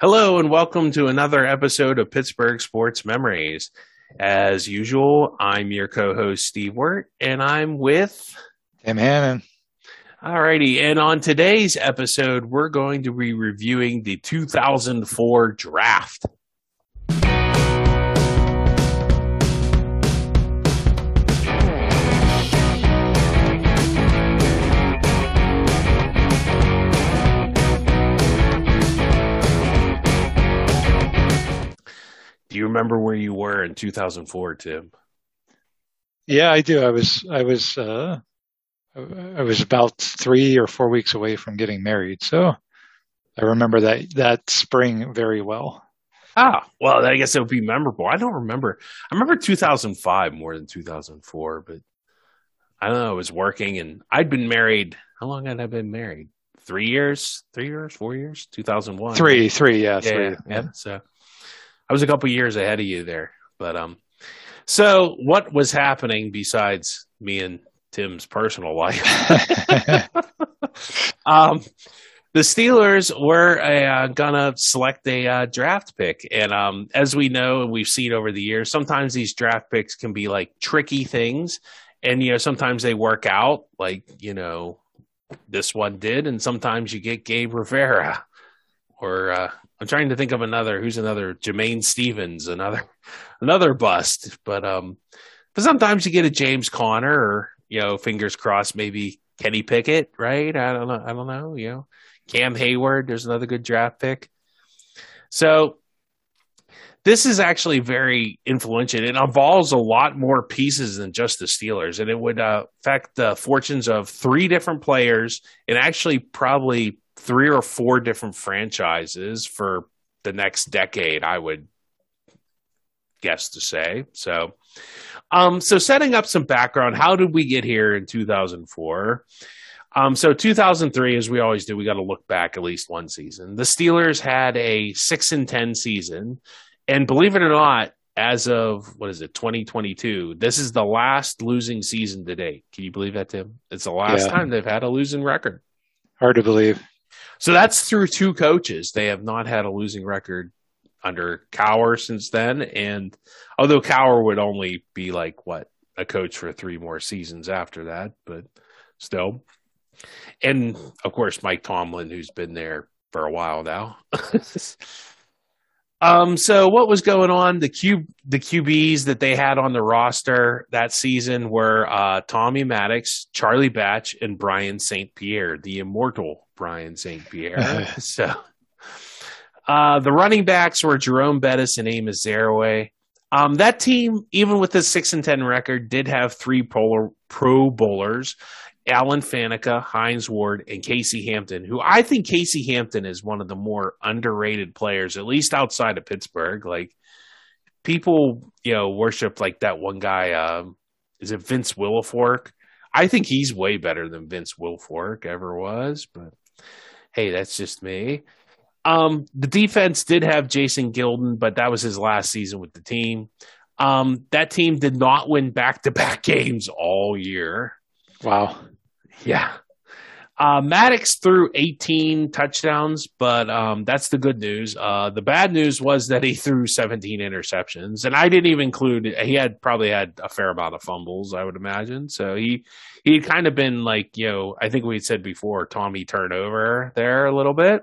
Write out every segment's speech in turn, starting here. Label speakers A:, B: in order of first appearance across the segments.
A: Hello, and welcome to another episode of Pittsburgh Sports Memories. As usual, I'm your co host, Steve Wirt, and I'm with
B: Tim Hannon.
A: Alrighty, and on today's episode, we're going to be reviewing the 2004 draft. Remember where you were in 2004, Tim?
B: Yeah, I do. I was I was uh, I was about three or four weeks away from getting married, so I remember that that spring very well.
A: Ah, well, I guess it would be memorable. I don't remember. I remember 2005 more than 2004, but I don't know. I was working and I'd been married. How long had I been married? Three years, three years, four years, 2001.
B: Three, three, yeah, three.
A: Yeah, yeah. So I was a couple years ahead of you there. But um, so what was happening besides me and Tim's personal life? um, the Steelers were uh, gonna select a uh, draft pick, and um, as we know and we've seen over the years, sometimes these draft picks can be like tricky things, and you know sometimes they work out, like you know this one did, and sometimes you get Gabe Rivera, or uh, I'm trying to think of another. Who's another? Jamain Stephens, another another bust. But um, but sometimes you get a James Conner, or you know, fingers crossed, maybe Kenny Pickett, right? I don't know. I don't know. You know, Cam Heyward. There's another good draft pick. So this is actually very influential. It involves a lot more pieces than just the Steelers, and it would uh, affect the fortunes of three different players, and actually probably three or four different franchises for the next decade, I would guess to say. So, um, so setting up some background, how did we get here in 2004? Um, so 2003, as we always do, we got to look back at least one season. The Steelers had a six and ten season, and believe it or not, as of what is it, 2022, this is the last losing season to date. Can you believe that, Tim? It's the last yeah. time they've had a losing record.
B: Hard to believe.
A: So that's through two coaches. They have not had a losing record under Cowher since then. And although Cowher would only be like what a coach for three more seasons after that, but still. And of course, Mike Tomlin, who's been there for a while now. um, so what was going on? The Q the QBs that they had on the roster that season were uh, Tommy Maddox, Charlie Batch, and Brian St. Pierre, the immortal Brian St. Pierre. so uh, the running backs were Jerome Bettis and Amos Zereoué. Um, that team, even with the six and ten record, did have three polar, Pro Bowlers: Alan Faneca, Hines Ward, and Casey Hampton. Who I think Casey Hampton is one of the more underrated players, at least outside of Pittsburgh. Like people, you know, worship like that one guy. Um, is it Vince Wilfork? I think he's way better than Vince Wilfork ever was, but hey, that's just me. Um, the defense did have Jason Gildon, but that was his last season with the team. Um, that team did not win back to back games all year.
B: Wow.
A: Yeah. Uh, Maddox threw 18 touchdowns, but um, that's the good news. Uh, the bad news was that he threw 17 interceptions, and I didn't even include. He had probably had a fair amount of fumbles, I would imagine. So he he had kind of been like you know I think we said before Tommy turnover there a little bit.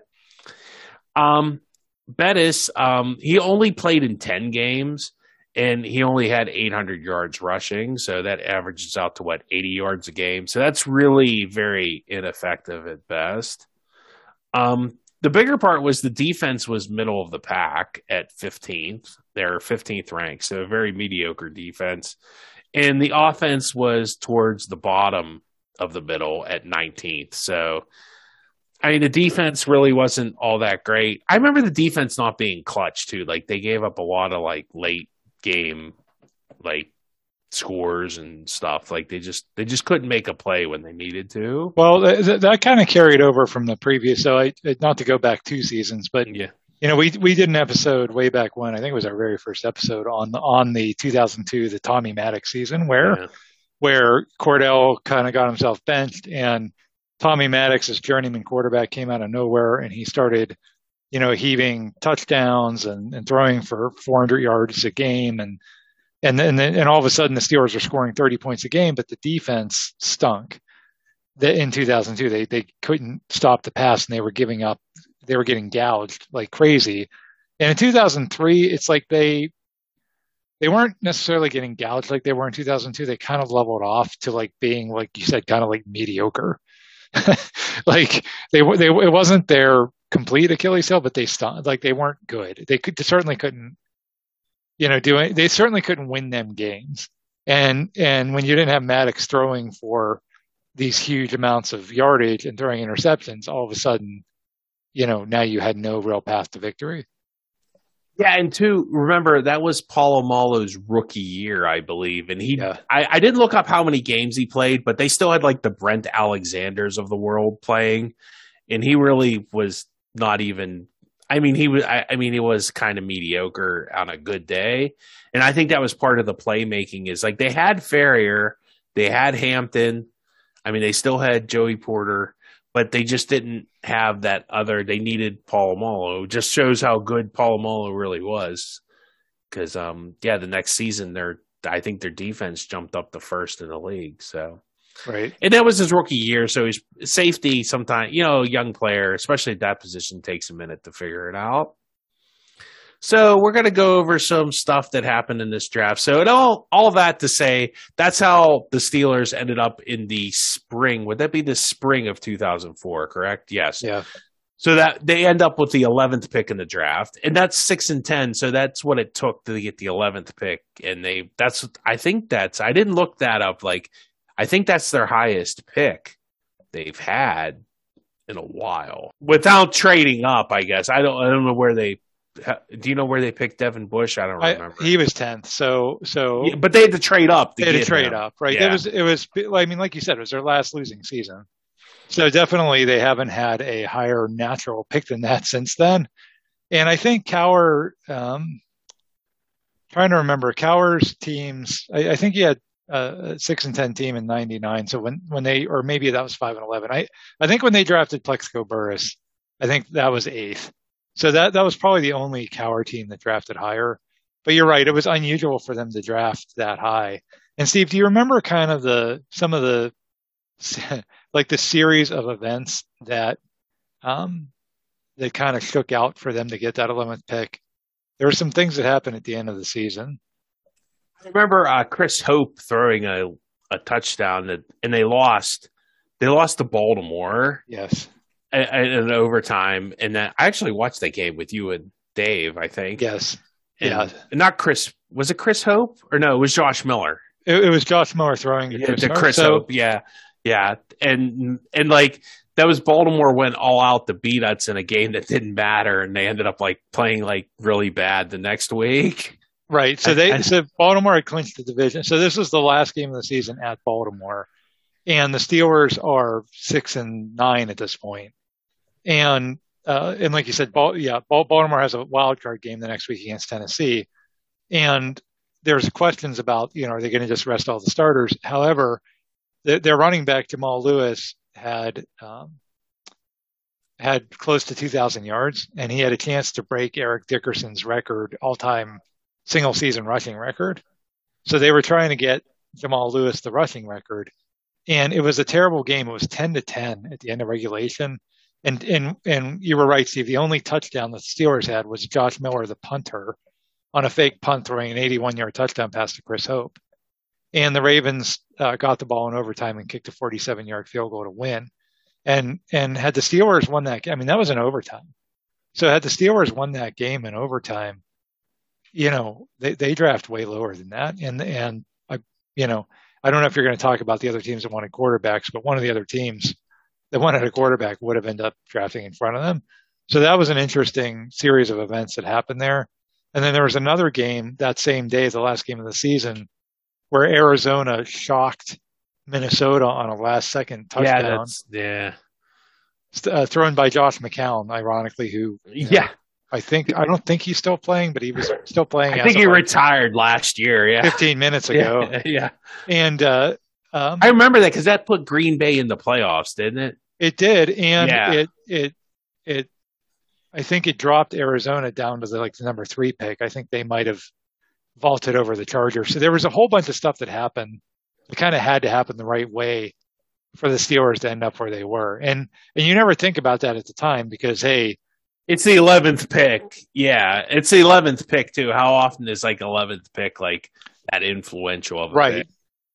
A: Um, Bettis, um, he only played in 10 games and he only had 800 yards rushing. So that averages out to what, 80 yards a game. So that's really very ineffective at best. Um, the bigger part was the defense was middle of the pack at 15th. They're 15th ranked, so a very mediocre defense. And the offense was towards the bottom of the middle at 19th. So, I mean, the defense really wasn't all that great. I remember the defense not being clutch too. Like they gave up a lot of like late game like scores and stuff. Like they just they just couldn't make a play when they needed to.
B: Well, that, that kind of carried over from the previous. So I not to go back two seasons, but
A: yeah.
B: You know, we we did an episode way back when I think it was our very first episode on the on the 2002 the Tommy Maddox season where yeah. where Kordell kind of got himself benched and Tommy Maddox, as journeyman quarterback, came out of nowhere and he started you know, heaving touchdowns and, and throwing for 400 yards a game. And, and then, and all of a sudden the Steelers are scoring 30 points a game, but the defense stunk. The, in 2002, they, they couldn't stop the pass and they were giving up. They were getting gouged like crazy. And in 2003, it's like they, they weren't necessarily getting gouged like they were in 2002. They kind of leveled off to like being, like you said, kind of like mediocre. like they they it wasn't their complete Achilles heel, but they stopped. Like they weren't good. They could they certainly couldn't, you know, do it. They certainly couldn't win them games. And and when you didn't have Maddox throwing for these huge amounts of yardage and throwing interceptions, all of a sudden, you know, now you had no real path to victory.
A: Yeah, and two, remember that was Polamalu's rookie year, I believe, and he. Yeah. I, I didn't look up how many games he played, but they still had like the Brent Alexanders of the world playing, and he really was not even. I mean, he was. I, I mean, he was kind of mediocre on a good day, and I think that was part of the playmaking. Is like they had Farrior, they had Hampton. I mean, they still had Joey Porter, but they just didn't have that other. They needed Polamalu. Just shows how good Polamalu really was. Because, um, yeah, the next season, their I think their defense jumped up the first in the league. So
B: Right.
A: And that was his rookie year. So he's safety sometimes, you know, young player, especially at that position, takes a minute to figure it out. So we're going to go over some stuff that happened in this draft. So it all all that to say that's how the Steelers ended up in the spring. Would that be the spring of 2004, correct? Yes.
B: Yeah.
A: So that they end up with the 11th pick in the draft, and that's 6 and 10, so that's what it took to get the 11th pick and they that's I think that's I didn't look that up like I think that's their highest pick they've had in a while without trading up. I guess I don't. I don't know where they. Do you know where they picked Devin Bush? I don't remember.
B: I, he was tenth, so so.
A: Yeah, but they had to trade up.
B: To they had to trade him. up, right? Yeah. It was it was. I mean, like you said, it was their last losing season. So definitely, they haven't had a higher natural pick than that since then. And I think Cowher, um, trying to remember Cowher's teams. I, I think he had a six and ten team in '99. So when when they or maybe that was five and eleven. I I think when they drafted Plaxico Burress, I think that was eighth. So that that was probably the only Cowher team that drafted higher. But you're right; it was unusual for them to draft that high. And Steve, do you remember kind of the some of the like the series of events that um that kind of shook out for them to get that 11th pick? There were some things that happened at the end of the season.
A: I remember uh, Chris Hope throwing a, a touchdown that, and they lost. They lost to Baltimore.
B: Yes.
A: In, in overtime, and then I actually watched that game with you and Dave. I think.
B: Yes.
A: And yeah. Not Chris. Was it Chris Hope or no? It was Josh Miller.
B: It, it was Josh Miller throwing to
A: yeah, Chris, to Chris Hope. So, yeah, yeah, and and like that was Baltimore went all out to beat us in a game that didn't matter, and they ended up like playing like really bad the next week.
B: Right. So they so Baltimore had clinched the division. So this was the last game of the season at Baltimore, and the Steelers are six and nine at this point. And uh, and like you said, Bal- yeah, Baltimore has a wild card game the next week against Tennessee, and there's questions about you know are they going to just rest all the starters? However, the, their running back Jamal Lewis had um, had close to 2,000 yards, and he had a chance to break Eric Dickerson's record all time single season rushing record. So they were trying to get Jamal Lewis the rushing record. And it was a terrible game. It was 10 to 10 at the end of regulation. And, and, and you were right, Steve. The only touchdown the Steelers had was Josh Miller, the punter, on a fake punt throwing an 81 yard touchdown pass to Chris Hope. And the Ravens uh, got the ball in overtime and kicked a 47 yard field goal to win. And, and had the Steelers won that, game I mean, that was an overtime. So had the Steelers won that game in overtime, you know, they, they draft way lower than that. And, and I, you know, I don't know if you're going to talk about the other teams that wanted quarterbacks, but one of the other teams that wanted a quarterback would have ended up drafting in front of them. So that was an interesting series of events that happened there. And then there was another game that same day, the last game of the season, where Arizona shocked Minnesota on a last second touchdown.
A: Yeah,
B: yeah. Uh, thrown by Josh McCown, ironically, who
A: yeah
B: I think I don't think he's still playing, but he was still playing.
A: I think he retired last year. Yeah,
B: fifteen minutes ago.
A: Yeah, yeah.
B: and uh,
A: um, I remember that because that put Green Bay in the playoffs, didn't it?
B: It did, and yeah. it it it I think it dropped Arizona down to the like the number three pick. I think they might have vaulted over the Chargers. So there was a whole bunch of stuff that happened. It kind of had to happen the right way for the Steelers to end up where they were. And and you never think about that at the time because hey,
A: it's the eleventh pick. Yeah, it's the eleventh pick too. How often is like eleventh pick like that influential of
B: right, pick?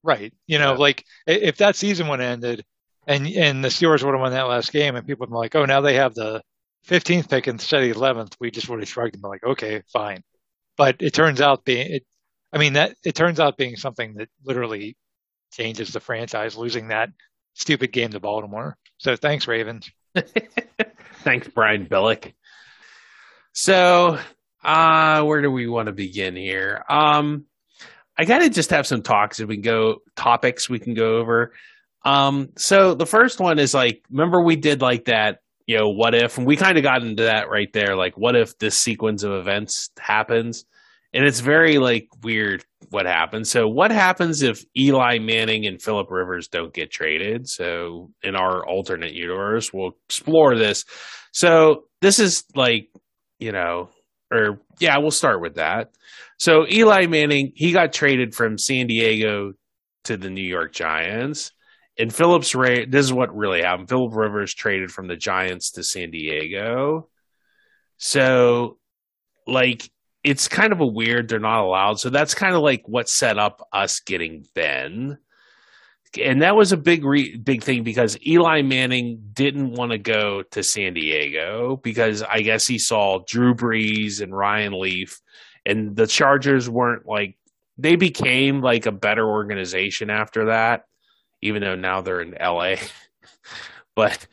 B: right? You know, yeah. like if that season would ended and and the Steelers would have won that last game, and people would be like, oh, now they have the 15th pick instead of the 11th, we just would have shrugged and been like, okay, fine. But it turns out being it. I mean that it turns out being something that literally changes the franchise, losing that stupid game to Baltimore. So thanks, Ravens.
A: thanks, Brian Billick. So, uh, where do we want to begin here? Um, I gotta just have some talks if we can go topics we can go over. Um, so the first one is like, remember we did like that, you know, what if, and we kind of got into that right there. Like, what if this sequence of events happens? And it's very like weird what happens. So, what happens if Eli Manning and Philip Rivers don't get traded? So, in our alternate universe, we'll explore this. So, this is like, you know, or yeah, we'll start with that. So, Eli Manning, he got traded from San Diego to the New York Giants. And Phillips Ray, this is what really happened. Philip Rivers traded from the Giants to San Diego. So, like, it's kind of a weird they're not allowed. So that's kind of like what set up us getting Ben. And that was a big re- big thing because Eli Manning didn't want to go to San Diego because I guess he saw Drew Brees and Ryan Leaf and the Chargers weren't like they became like a better organization after that even though now they're in LA. but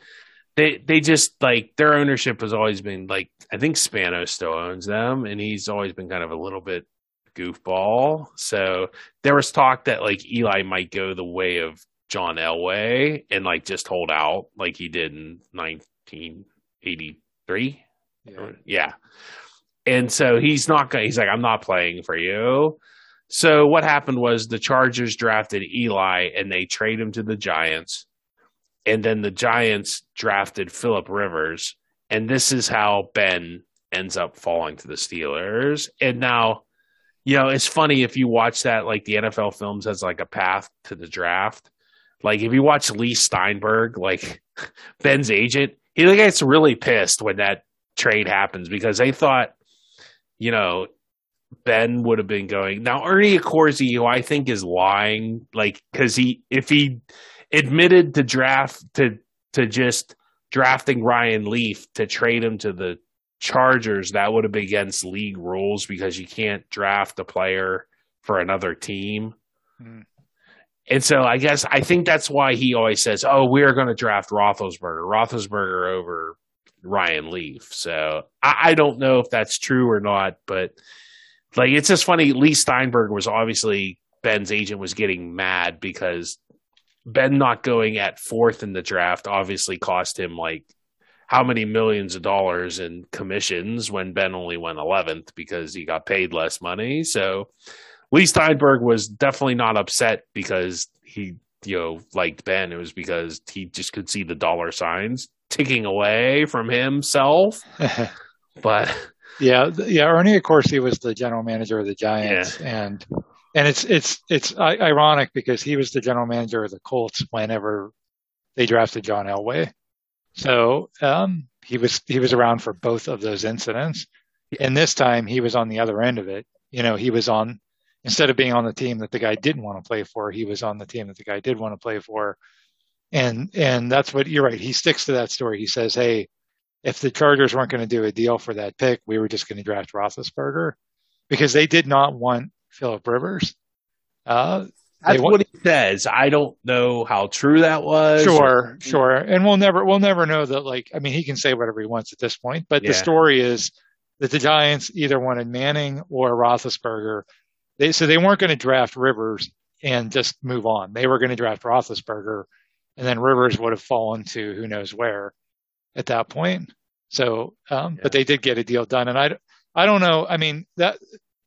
A: they they just like their ownership has always been like I think Spano still owns them, and he's always been kind of a little bit goofball. So there was talk that like Eli might go the way of John Elway and like just hold out like he did in 1983. Yeah. yeah. And so he's not going. He's like, I'm not playing for you. So what happened was the Chargers drafted Eli and they trade him to the Giants and then the Giants drafted Philip Rivers, and this is how Ben ends up falling to the Steelers. And now, you know, it's funny if you watch that, like the NFL films has like a path to the draft. Like if you watch Leigh Steinberg, like Ben's agent, he gets really pissed when that trade happens because they thought, you know, Ben would have been going. Now Ernie Accorsi, who I think is lying, like because he if he admitted to draft to to just drafting Ryan Leaf to trade him to the Chargers, that would have been against league rules because you can't draft a player for another team. Mm. And so I guess I think that's why he always says, "Oh, we are going to draft Roethlisberger, Roethlisberger over Ryan Leaf." So I, I, don't know if that's true or not, but like it's just funny. Leigh Steinberg was obviously Ben's agent was getting mad because Ben not going at fourth in the draft obviously cost him like how many millions of dollars in commissions when Ben only went 11th because he got paid less money. So Leigh Steinberg was definitely not upset because he, you know, liked Ben. It was because he just could see the dollar signs ticking away from himself. but
B: yeah, yeah, Ernie, Accorsi, he was the general manager of the Giants, yeah. and and it's it's it's ironic because he was the general manager of the Colts whenever they drafted John Elway. So um, he was he was around for both of those incidents, and this time he was on the other end of it. You know, he was on instead of being on the team that the guy didn't want to play for, he was on the team that the guy did want to play for, and and that's what you're right. He sticks to that story. He says, "Hey, if the Chargers weren't going to do a deal for that pick, we were just going to draft Roethlisberger." Because they did not want Philip Rivers.
A: Uh, That's what he says. I don't know how true that was.
B: Sure, or, sure. And we'll never we'll never know that. Like, I mean, he can say whatever he wants at this point. But yeah. the story is that the Giants either wanted Manning or Roethlisberger. They so they weren't going to draft Rivers and just move on. They were going to draft Roethlisberger, and then Rivers would have fallen to who knows where at that point. So, um, yeah. but they did get a deal done, and I I don't know. I mean that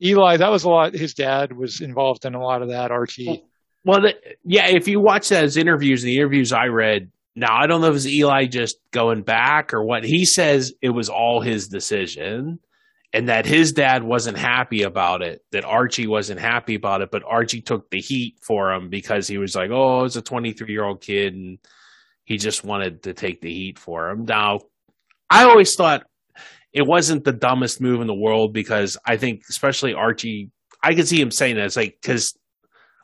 B: Eli, that was a lot. His dad was involved in a lot of that. Archie.
A: Well, the, yeah. If you watch those interviews, the interviews I read, now I don't know if it's Eli just going back or what. He says it was all his decision and that his dad wasn't happy about it, that Archie wasn't happy about it, but Archie took the heat for him because he was like, oh, it's a 23 year old kid and he just wanted to take the heat for him. Now, I always thought it wasn't the dumbest move in the world because I think, especially Archie, I could see him saying that. It's like, because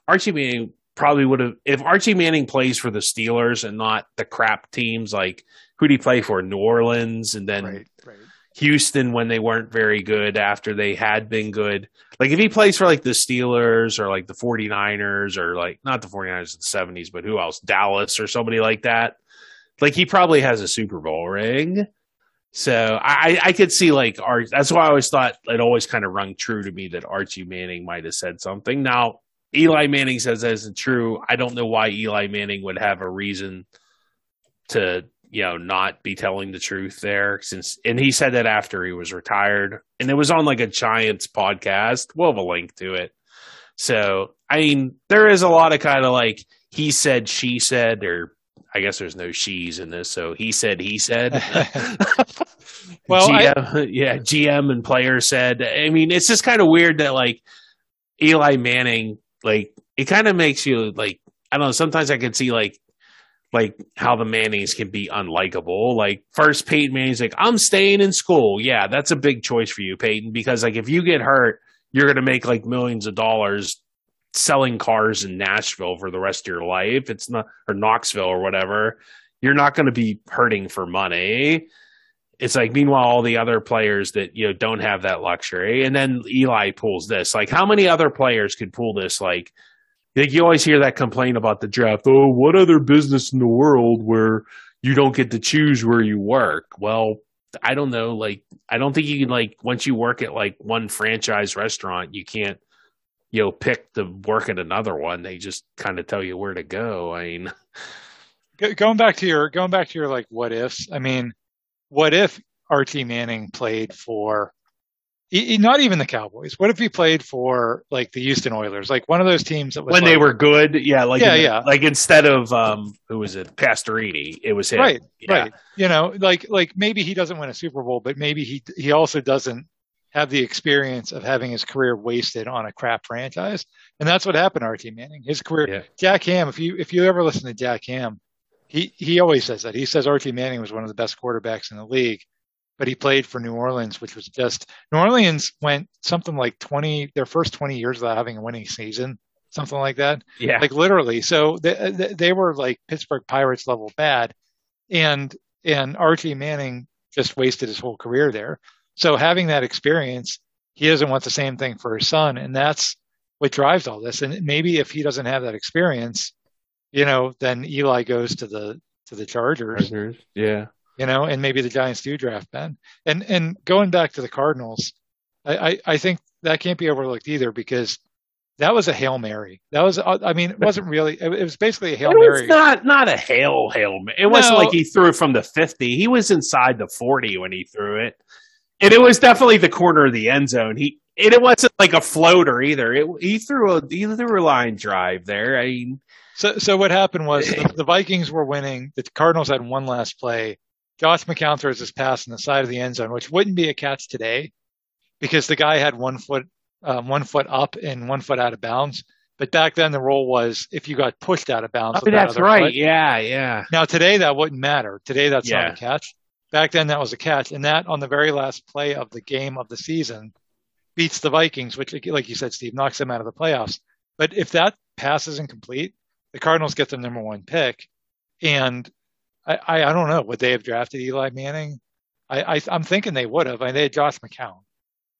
A: Archie Manning probably would have, if Archie Manning plays for the Steelers and not the crap teams, like who did he play for? New Orleans and then. Right, right Houston when they weren't very good after they had been good. Like if he plays for like the Steelers or like the 49ers or like not the 49ers in the 70s, but who else? Dallas or somebody like that. Like he probably has a Super Bowl ring. So I, I could see like Art. That's why I always thought it always kind of rung true to me that Archie Manning might have said something. Now Eli Manning says that isn't true. I don't know why Eli Manning would have a reason to you know not be telling the truth there since and he said that after he was retired and it was on like a giants podcast we'll have a link to it so i mean there is a lot of kind of like he said she said or i guess there's no she's in this so he said he said well GM, I, yeah gm and player said i mean it's just kind of weird that like eli manning like it kind of makes you like i don't know sometimes i can see like like how the Mannings can be unlikable. Like first Peyton Manning's like, I'm staying in school. Yeah, that's a big choice for you, Peyton, because like if you get hurt, you're gonna make like millions of dollars selling cars in Nashville for the rest of your life. It's not or Knoxville or whatever. You're not gonna be hurting for money. It's like meanwhile all the other players that you know don't have that luxury. And then Eli pulls this. Like how many other players could pull this like like you always hear that complaint about the draft. Oh, what other business in the world where you don't get to choose where you work? Well, I don't know. Like, I don't think you can like once you work at like one franchise restaurant, you can't you know pick to work at another one. They just kind of tell you where to go. I mean,
B: going back to your going back to your like what ifs. I mean, what if Archie Manning played for he, not even the Cowboys. What if he played for like the Houston Oilers, like one of those teams that was
A: when
B: like,
A: they were good? Yeah, like
B: yeah,
A: the,
B: yeah.
A: Like instead of um, who was it, Pastorini? It was him.
B: Right,
A: yeah.
B: right. You know, like like maybe he doesn't win a Super Bowl, but maybe he he also doesn't have the experience of having his career wasted on a crap franchise, and that's what happened to Archie Manning. His career, yeah. Jack Ham. If you if you ever listen to Jack Ham, he he always says that. He says Archie Manning was one of the best quarterbacks in the league but he played for New Orleans, which was just New Orleans went something like 20 their first 20 years without having a winning season, something like that.
A: Yeah.
B: Like literally. So they, they were like Pittsburgh Pirates level bad. And and Archie Manning just wasted his whole career there. So having that experience, he doesn't want the same thing for his son and that's what drives all this. And maybe if he doesn't have that experience, you know, then Eli goes to the to the Chargers.
A: Chargers. Yeah
B: you know, and maybe the Giants do draft Ben. And and going back to the Cardinals, I, I, I think that can't be overlooked either because that was a hail mary. That was, I mean, it wasn't really. It was basically a hail
A: it
B: mary.
A: was not not a hail hail. It wasn't like he threw it from the fifty. He was inside the forty when he threw it, and it was definitely the corner of the end zone. He and it wasn't like a floater either. It, he threw a he threw a line drive there. I mean,
B: so so what happened was the, the Vikings were winning. The Cardinals had one last play. Josh McCown throws his pass on the side of the end zone, which wouldn't be a catch today because the guy had one foot um, one foot up and one foot out of bounds. But back then, the rule was if you got pushed out of bounds.
A: Oh, that's
B: that
A: right.
B: Foot.
A: Yeah, yeah.
B: Now today that wouldn't matter. Today that's yeah. not a catch. Back then that was a catch, and that on the very last play of the game of the season beats the Vikings, which, like you said, Steve, knocks them out of the playoffs. But if that pass isn't complete, the Cardinals get the number one pick, and I, I, I don't know. Would they have drafted Eli Manning? I, I am thinking they would have. I mean, they had Josh McCown,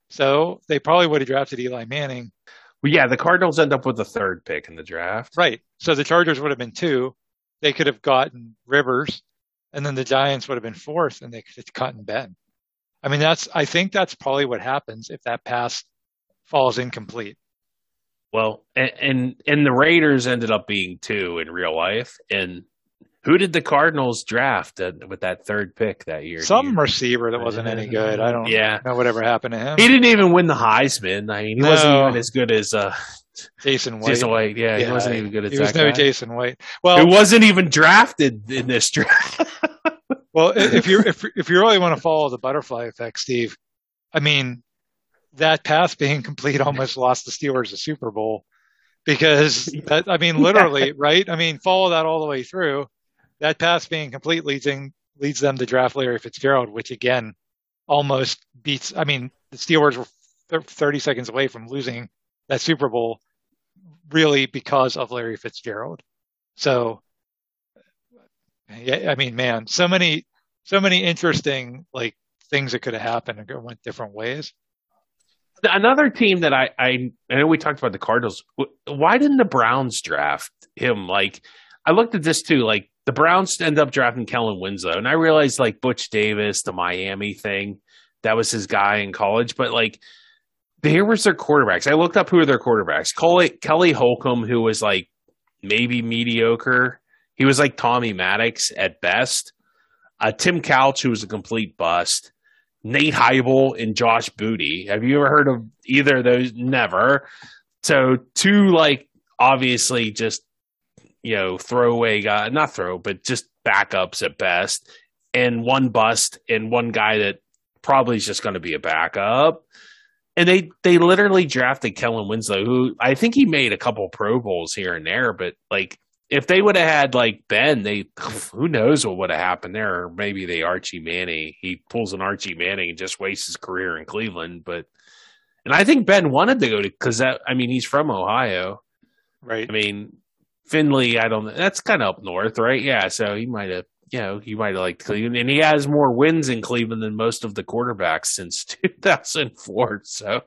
B: so they probably would have drafted Eli Manning.
A: Well, yeah, the Cardinals end up with the third pick in the draft.
B: Right. So the Chargers would have been two. They could have gotten Rivers, and then the Giants would have been fourth, and they could have gotten Ben. I mean, that's I think that's probably what happens if that pass falls incomplete.
A: Well, and, and and the Raiders ended up being two in real life, and Who did the Cardinals draft with that third pick that year?
B: Some receiver that wasn't any good. I don't
A: Yeah.
B: know whatever happened to him.
A: He didn't even win the Heisman. I mean, he wasn't even as good as uh,
B: Jason White.
A: Jason White. Yeah, he wasn't even good as
B: He
A: that
B: was no
A: guy.
B: Jason White. Well,
A: Who wasn't even drafted in this draft.
B: Well, if you if if you really want to follow the butterfly effect, Steve, I mean, that pass being complete almost lost the Steelers the Super Bowl because that, I mean, literally, right? I mean, follow that all the way through. That pass being complete leads in, leads them to draft Larry Fitzgerald, which again almost beats. I mean, the Steelers were 30 seconds away from losing that Super Bowl, really because of Larry Fitzgerald. So yeah, I mean, man, so many, so many interesting like things that could have happened and went different ways.
A: Another team that I, I I know we talked about the Cardinals. Why didn't the Browns draft him? Like I looked at this too. Like the Browns end up drafting Kellen Winslow, and I realized like Butch Davis, the Miami thing, that was his guy in college. But like here was their quarterbacks. I looked up who are their quarterbacks. Kelly, Kelly Holcomb, who was like maybe mediocre. He was like Tommy Maddox at best. Uh, Tim Couch, who was a complete bust. Nate Hybl and Josh Booty. Have you ever heard of either of those? Never. So two like obviously just you know throwaway guy, not throw, but just backups at best, and one bust and one guy that probably is just going to be a backup. And they they literally drafted Kellen Winslow, who I think he made a couple Pro Bowls here and there, but like if they would have had like Ben, they who knows what would have happened there. Or maybe they Archie Manning. He pulls an Archie Manning and just wastes his career in Cleveland. But and I think Ben wanted to go to because that I mean he's from Ohio.
B: Right.
A: I mean Findlay, I don't know. That's kind of up north, right? Yeah, so he might have. You know, he might have liked Cleveland, and he has more wins in Cleveland than most of the quarterbacks since 2004. So,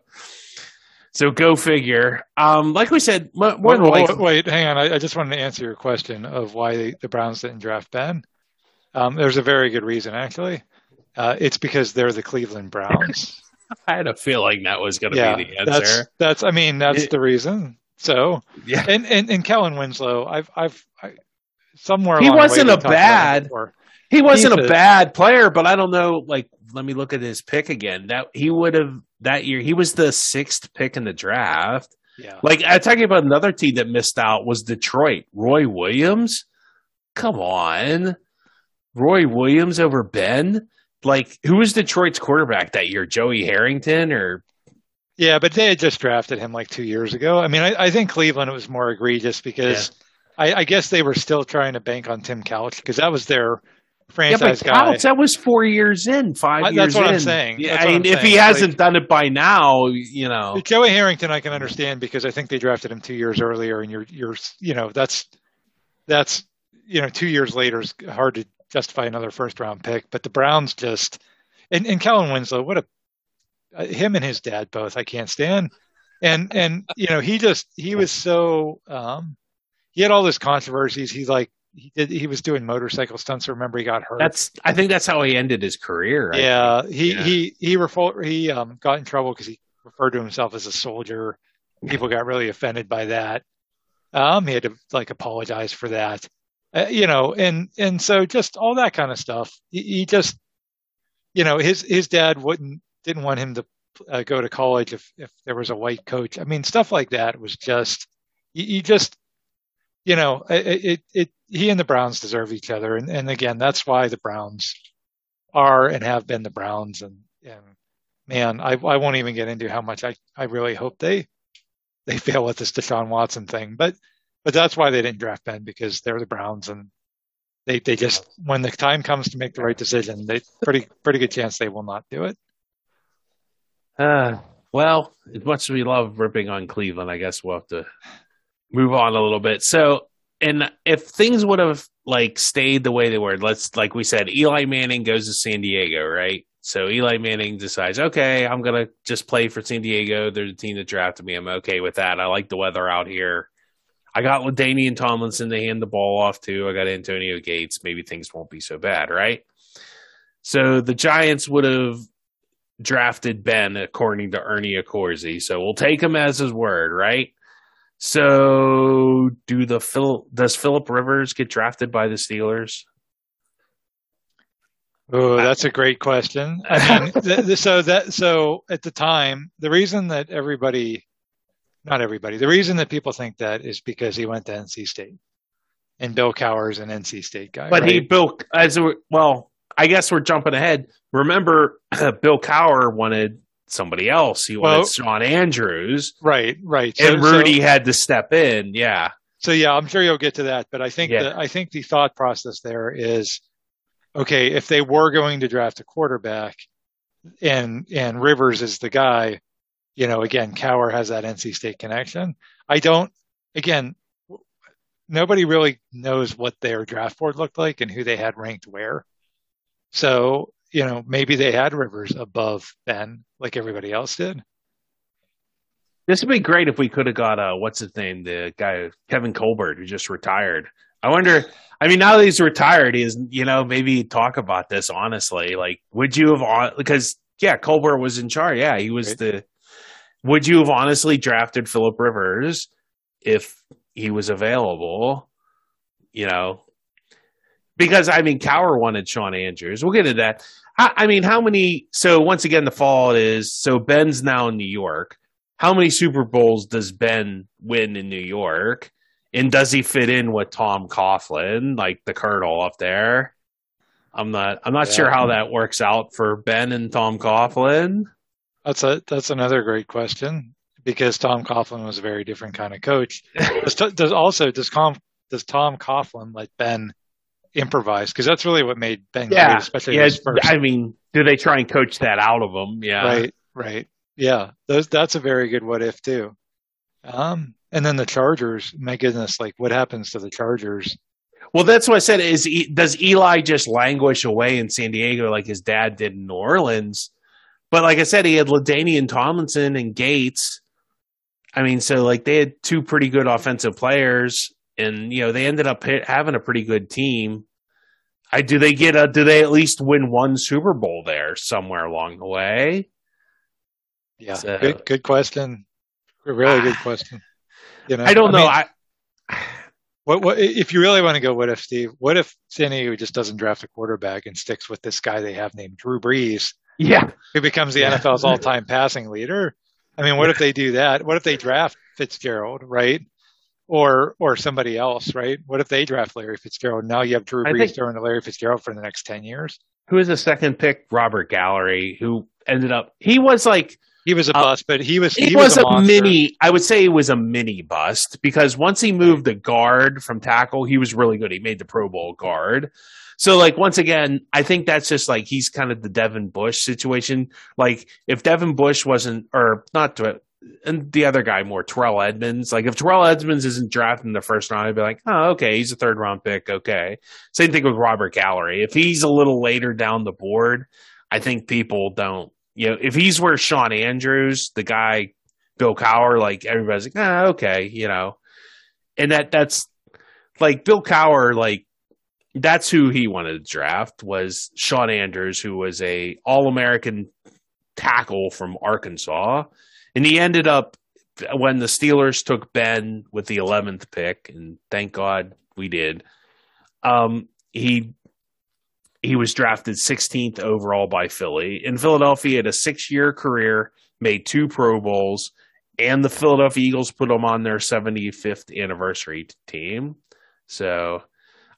A: so go figure. Um, like we said, mo- more
B: Wait,
A: than
B: wait,
A: likely,
B: wait, hang on. I, I just wanted to answer your question of why the, the Browns didn't draft Ben. Um, there's a very good reason, actually. Uh, it's because they're the Cleveland Browns.
A: I had a feeling that was going to
B: yeah,
A: be the answer.
B: that's. I mean, that's
A: It-
B: the reason. So,
A: Yeah.
B: and and and Kellen Winslow, I've I've I, somewhere
A: He
B: along
A: wasn't
B: we
A: a
B: talked about him
A: bad- He wasn't
B: He's
A: a
B: a-
A: bad player, but I don't know. Like, let me look at his pick again. That he would have that year. He was the sixth pick in the draft.
B: Yeah.
A: Like I talking about another team that missed out was Detroit. Roy Williams. Come on, Roy Williams over Ben. Like who was Detroit's quarterback that year? Joey Harrington or
B: Yeah, but they had just drafted him like two years ago. I mean, I, I think Cleveland was more egregious because I, I guess they were still trying to bank on Tim Couch because that was their
A: yeah,
B: franchise
A: but
B: guy.
A: That was four years in, five
B: I-
A: years
B: that's what I'm
A: in.
B: saying.
A: Yeah, I mean,
B: I'm
A: if he hasn't
B: Like-
A: done it by now, you know.
B: Joey Harrington, I can understand because I think they drafted him two years earlier, and you're you're you know that's that's you know two years later is hard to justify another first round pick. But the Browns just and and Kellen Winslow, what a uh, him and his dad both I can't stand, and and you know he just he was so um he had all this controversies. He like he did he was doing motorcycle stunts. I Remember he got hurt.
A: That's I think that's how he ended his career. I
B: Yeah,
A: think.
B: he
A: Yeah.
B: he he refer, he um got in trouble because he referred to himself as a soldier. People got really offended by that. Um, he had to like apologize for that. Uh, you know, and and so just all that kind of stuff. He, he just, you know, his his dad wouldn't didn't want him to uh, go to college if if there was a white coach. I mean, stuff like that was just you, you just you know it, it it he and the Browns deserve each other, and and again that's why the Browns are and have been the Browns. And, and man, I, I won't even get into how much I, I really hope they they fail with this Deshaun Watson thing. But but that's why they didn't draft Ben because they're the Browns and they they just when the time comes to make the right decision, they pretty pretty good chance they will not do it.
A: Uh, well, as much as we love ripping on Cleveland, I guess we'll have to move on a little bit. So, and if things would have like stayed the way they were, let's like we said, Eli Manning goes to San Diego, right? So Eli Manning decides, okay, I'm gonna just play for San Diego. They're the team that drafted me. I'm okay with that. I like the weather out here. I got LaDainian Tomlinson to hand the ball off to. I got Antonio Gates. Maybe things won't be so bad, right? So the Giants would have drafted Ben according to Ernie Accorsi. So we'll take him as his word, right? So, do the Phil does Philip Rivers get drafted by the Steelers?
B: Oh, that's a great question. I mean, th- th- so that so at the time, the reason that everybody, not everybody, the reason that people think that is because he went to NC State, and Bill Cowher's an NC State guy.
A: But
B: right?
A: he Bill as a, well, I guess we're jumping ahead. Remember, Bill Cowher wanted somebody else. He wanted
B: Well-
A: Shawn Andrews,
B: right, right,
A: and
B: So- so-
A: Rudy had to step in. Yeah,
B: So yeah, I'm sure you'll get to that, but I think
A: Yeah.
B: the I think the thought process there is okay, if they were going to draft a quarterback and and Rivers is the guy, you know, again, Cowher has that NC State connection. I don't again nobody really knows what their draft board looked like and who they had ranked where. So, you know, maybe they had Rivers above Ben like everybody else did.
A: this would be great if we could have got uh, what's his name, the guy Kevin Colbert who just retired. I wonder. I mean, now that he's retired, he is you know maybe talk about this honestly. Like, would you have on because yeah, Colbert was in charge. Yeah, he was
B: Right.
A: the. Would you have honestly drafted Philip Rivers if he was available? You know, because I mean, Cowher wanted Shawn Andrews. We'll get into that. I, I mean, how many? So once again, the fall is so Ben's now in New York. How many Super Bowls does Ben win in New York? And does he fit in with Tom Coughlin, like the Colonel up there? I'm not. I'm not
B: Yeah.
A: sure how that works out for Ben and Tom Coughlin.
B: That's a that's another great question because Tom Coughlin was a very different kind of coach. Does, does also does Com, does Tom Coughlin let Ben improvise? Because that's really what made Ben
A: Yeah,
B: great, especially
A: yeah.
B: his first.
A: I mean, do they try and coach that out of him? Yeah.
B: Right, right, yeah. Those that's a very good what if too. Um, and then the Chargers. My goodness, like what happens to the Chargers?
A: Well, that's what I said. Is does Eli just languish away in San Diego like his dad did in New Orleans? But like I said, he had LaDainian Tomlinson and Gates. I mean, so like they had two pretty good offensive players, and you know they ended up having a pretty good team. I do they get a do they at least win one Super Bowl there somewhere along the way?
B: Yeah,
A: So-
B: good good question. A really good question. You know,
A: I don't know.
B: mean,
A: I
B: What, what if you really want to go? What if Steve? What if San Diego just doesn't draft a quarterback and sticks with this guy they have named Drew Brees,
A: yeah,
B: who becomes the
A: Yeah.
B: NFL's all-time passing leader? I mean, what if they do that? What if they draft Fitzgerald, right? Or or somebody else, right? What if they draft Larry Fitzgerald? Now you have Drew Brees
A: think-
B: throwing to Larry Fitzgerald for the next ten years.
A: Who is the second pick? Robert Gallery, who ended up he was like
B: He was a
A: Uh,
B: bust, but he was
A: He,
B: he,
A: was,
B: a,
A: a, mini. I would say he was a mini bust because once he moved the guard from tackle, he was really good. He made the Pro Bowl guard. So, like once again, I think that's just like he's kind of the Devin Bush situation. Like if Devin Bush wasn't, or not, to, and the other guy more Terrell Edmunds. Like if Terrell Edmunds isn't drafted in the first round, I'd be like, oh, okay, he's a third round pick. Okay. Same thing with Robert Gallery. If he's a little later down the board, I think people don't. You know, if he's where Shawn Andrews, the guy Bill Cowher, like everybody's like, ah, okay, you know, and that that's like Bill Cowher, like that's who he wanted to draft was Shawn Andrews, who was a All American tackle from Arkansas, and he ended up when the Steelers took Ben with the eleventh pick, and thank God we did. Um, he he was drafted 16th overall by Philly. In Philadelphia, had a six year career, made two Pro Bowls, and the Philadelphia Eagles put him on their 75th anniversary team. So,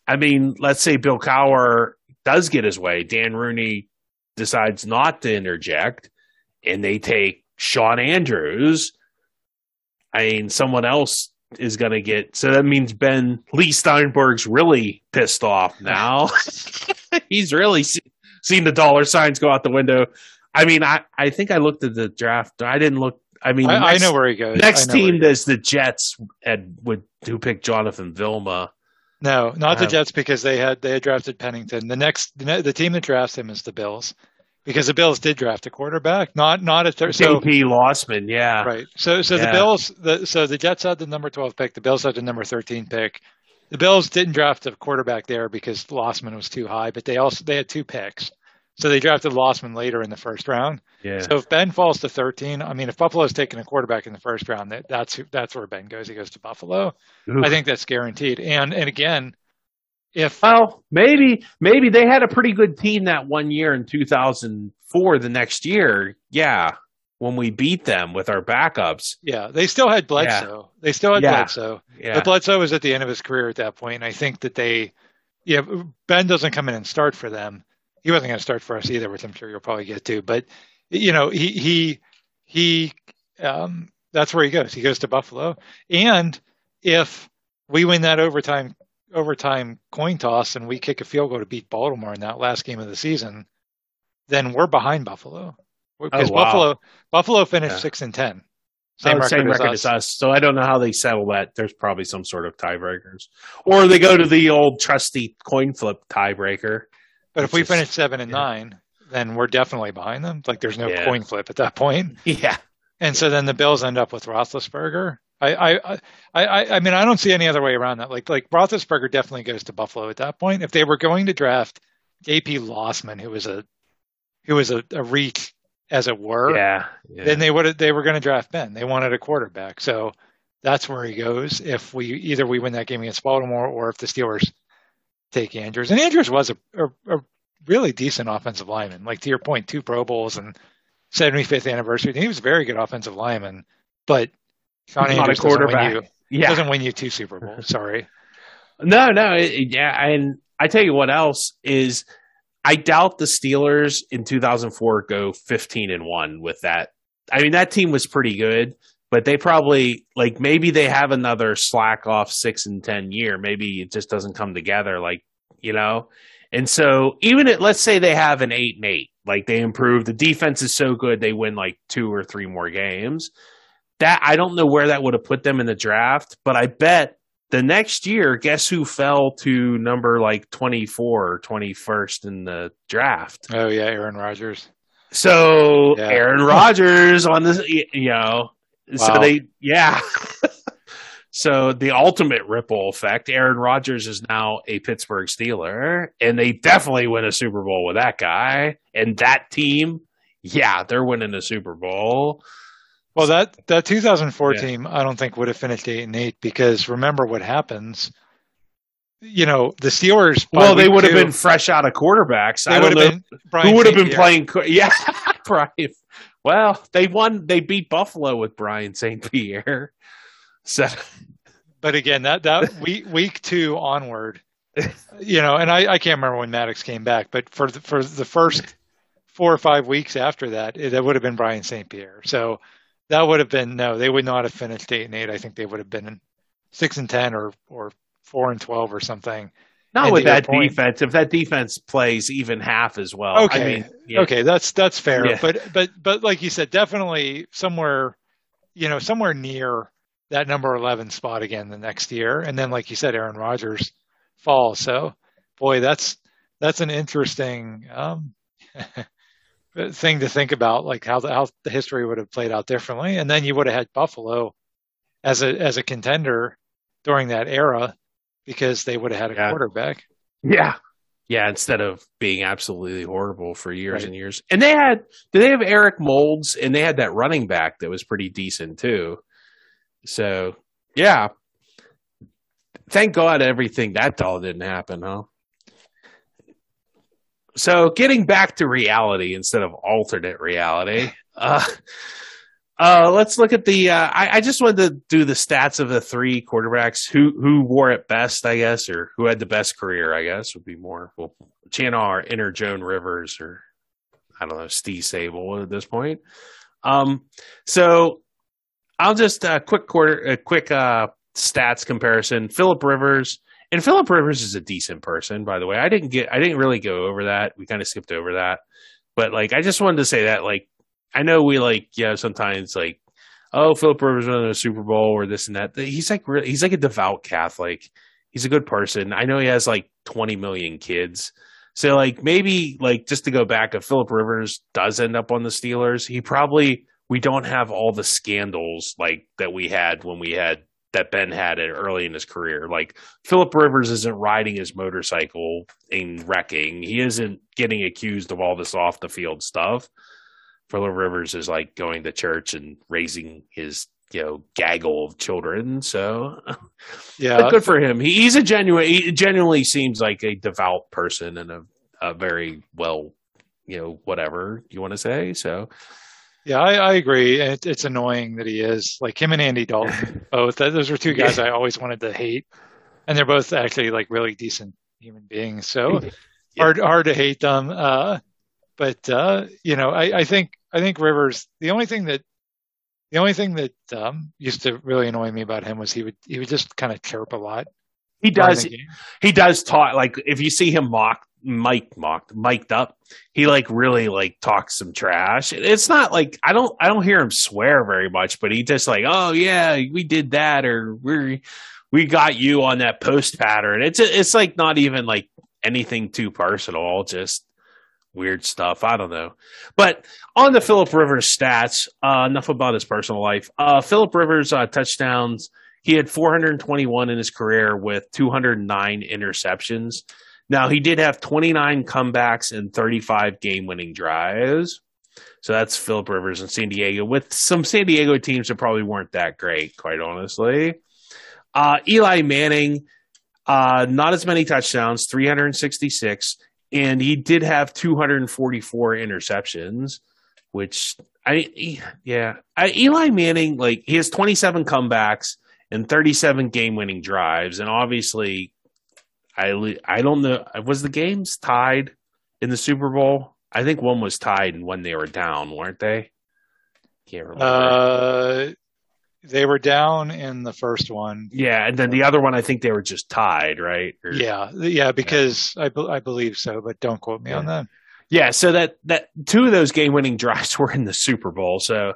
A: I mean, let's say Bill Cowher does get his way. Dan Rooney decides not to interject, and they take Shawn Andrews. I mean, someone else is going to get. So that means Ben Lee Steinberg's really pissed off now. He's really se- seen the dollar signs go out the window. I mean, I, I think I looked at the draft. I didn't look. I mean,
B: I, I know where he goes.
A: Next
B: I know where
A: team is the Jets and would who picked Jonathan Vilma.
B: No, not the
A: Um,
B: Jets because they had they had drafted Pennington. The next the, the team that drafts him is the Bills because the Bills did draft a quarterback, not not a third. So
A: JP Losman, yeah.
B: right, so so the Bills the so the Jets had the number twelve pick. The Bills had the number thirteen pick. The Bills didn't draft a quarterback there because Losman was too high, but they also they had two picks. So they drafted Losman later in the first round.
A: Yeah.
B: So if Ben falls to 13, I mean, if Buffalo's taking a quarterback in the first round, that, that's who, that's where Ben goes. He goes to Buffalo.
A: Oof.
B: I think that's guaranteed. And and again, if
A: Well, maybe maybe they had a pretty good team that one year in 2004. The next year, yeah, when we beat them with our backups,
B: yeah, they still had Bledsoe. They still had
A: Yeah.
B: Bledsoe.
A: yeah,
B: But Bledsoe was at the end of his career at that point. And I think that they, yeah, Ben doesn't come in and start for them. He wasn't going to start for us either, which I'm sure you'll probably get to. But you know, he he he, um, that's where he goes. He goes to Buffalo. And if we win that overtime overtime coin toss and we kick a field goal to beat Baltimore in that last game of the season, then we're behind Buffalo oh, because
A: Oh, wow.
B: Buffalo Buffalo finished
A: Yeah.
B: six and ten.
A: Oh,
B: Same record,
A: same
B: as
A: record
B: us.
A: as us. So I don't know how they settle that. There's probably some sort of tiebreakers, or they go to the old trusty coin flip tiebreaker.
B: But if we
A: is-
B: finish seven and
A: yeah.
B: nine, then we're definitely behind them. Like there's no
A: Yeah.
B: coin flip at that point.
A: Yeah,
B: And so then the Bills end up with Roethlisberger. I, I, I, I, mean, I don't see any other way around that. Like, like Roethlisberger definitely goes to Buffalo at that point. If they were going to draft J.P. Losman, who was a, who was a, a reach, as it were,
A: yeah, yeah.
B: then they would they were going to draft Ben. They wanted a quarterback, so that's where he goes. If we either we win that game against Baltimore, or if the Steelers take Andrews, and Andrews was a, a, a really decent offensive lineman. Like to your point, two Pro Bowls and 75th anniversary. He was a very good offensive lineman, but Shawn
A: Not a
B: Andrews doesn't
A: quarterback.
B: you
A: yeah.
B: doesn't win you two Super Bowls. Sorry.
A: No, no, it, yeah, and I tell you what else is I doubt the Steelers in 2004 go 15 and 1 with that. I mean that team was pretty good, but they probably like maybe they have another slack off 6 and 10 year. Maybe it just doesn't come together like, you know. And so even at let's say they have an 8 and 8, like they improve, the defense is so good they win like two or three more games. That I don't know where that would have put them in the draft, but I bet the next year, guess who fell to number like 24 or 21st in the draft?
B: Oh yeah, Aaron Rodgers.
A: So
B: Yeah.
A: Aaron Rodgers on this, you know, so they, yeah. so the ultimate ripple effect Aaron Rodgers is now a Pittsburgh Steeler, and they definitely win a Super Bowl with that guy. And that team, yeah, they're winning a Super Bowl.
B: Well, that that 2004
A: Yeah.
B: team, I don't think would have finished eight and eight because remember what happens. You know, the Steelers.
A: Well, they would have been fresh out of quarterbacks.
B: They
A: I don't
B: have
A: know
B: been. Brian
A: who would have been playing. Yeah, Brian. Well, they won. They beat Buffalo with Brian St. Pierre. So
B: But again, that that week week two onward, you know, and I, I can't remember when Maddox came back, but for the, for the first four or five weeks after that, it, that would have been Brian St. Pierre. So that would have been no, they would not have finished eight and eight. I think they would have been six and ten or or four and twelve or something.
A: not
B: And
A: with that
B: point-
A: defense. If that defense plays even half as well,
B: Okay.
A: I mean, yeah,
B: Okay, that's that's fair.
A: Yeah.
B: But but but like you said, definitely somewhere, you know, somewhere near that number eleven spot again the next year, and then like you said, Aaron Rodgers falls. So, boy, that's that's an interesting um, Uh, thing to think about, like how the how the history would have played out differently, and then you would have had Buffalo as a as a contender during that era because they would have had a
A: Yeah.
B: quarterback.
A: yeah, yeah. Instead of being absolutely horrible for years
B: Right.
A: and years, and they had. Did they have Eric Moulds? And they had that running back that was pretty decent too. So yeah, thank God everything that all didn't happen, huh? So getting back to reality instead of alternate reality, uh, uh, let's look at the. Uh, I, I just wanted to do the stats of the three quarterbacks who who wore it best, I guess, or who had the best career. I guess would be more well, channel or Inner Joan Rivers or I don't know Steve Sabol at this point. Um, so I'll just uh, quick quarter, a quick uh, stats comparison. Philip Rivers and Philip Rivers is a decent person, by the way. I didn't get, I didn't really go over that. We kind of skipped over that, but like, I just wanted to say that, like, I know we like, yeah, sometimes like, oh, Philip Rivers won a Super Bowl or this and that. He's like, really, he's like a devout Catholic. He's a good person. I know he has like 20 million kids. So like maybe like just to go back, if Philip Rivers does end up on the Steelers, he probably we don't have all the scandals like that we had when we had that Ben had it early in his career. Like Philip Rivers isn't riding his motorcycle and wrecking. He isn't getting accused of all this off the field stuff. Philip Rivers is like going to church and raising his you know gaggle of children. So yeah, good for him. He, he's a genuine. He genuinely seems like a devout person and a, a very well, you know, whatever you want to say. So
B: yeah, I, I agree. It, it's annoying that he is like him and Andy Dalton both. Those are two guys yeah. I always wanted to hate, and they're both actually like really decent human beings. So yeah. hard hard to hate them. Uh, but uh, you know, I, I think I think Rivers. The only thing that the only thing that um, used to really annoy me about him was he would he would just kind of chirp a lot.
A: He does. He does talk like if you see him mock Mike mocked, mic'd up. He like really like talks some trash. It's not like I don't I don't hear him swear very much, but he just like, oh yeah, we did that, or we we got you on that post pattern. It's it's like not even like anything too personal, just weird stuff. I don't know. But on the Philip Rivers stats, uh, enough about his personal life. Uh, Philip Rivers uh, touchdowns. He had 421 in his career with 209 interceptions. Now, he did have 29 comebacks and 35 game winning drives. So that's Philip Rivers in San Diego with some San Diego teams that probably weren't that great, quite honestly. Uh, Eli Manning, uh, not as many touchdowns, 366, and he did have 244 interceptions, which I, yeah, I, Eli Manning, like he has 27 comebacks and 37 game winning drives, and obviously I I don't know. Was the games tied in the Super Bowl? I think one was tied and when they were down, weren't they?
B: Can't remember. Uh, they were down in the first one.
A: Yeah, and then the other one, I think they were just tied, right?
B: Or, yeah, yeah, because yeah. I be, I believe so, but don't quote me
A: yeah.
B: on that.
A: Yeah, so that that two of those game winning drives were in the Super Bowl. So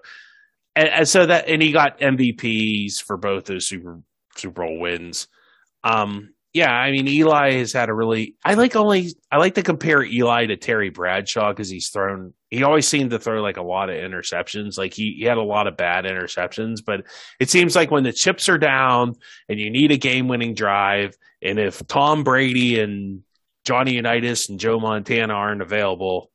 A: and, and, so that and he got MVPs for both those Super Super Bowl wins. Um, yeah, I mean Eli has had a really. I like only. I like to compare Eli to Terry Bradshaw because he's thrown. He always seemed to throw like a lot of interceptions. Like he, he had a lot of bad interceptions, but it seems like when the chips are down and you need a game-winning drive, and if Tom Brady and Johnny Unitas and Joe Montana aren't available,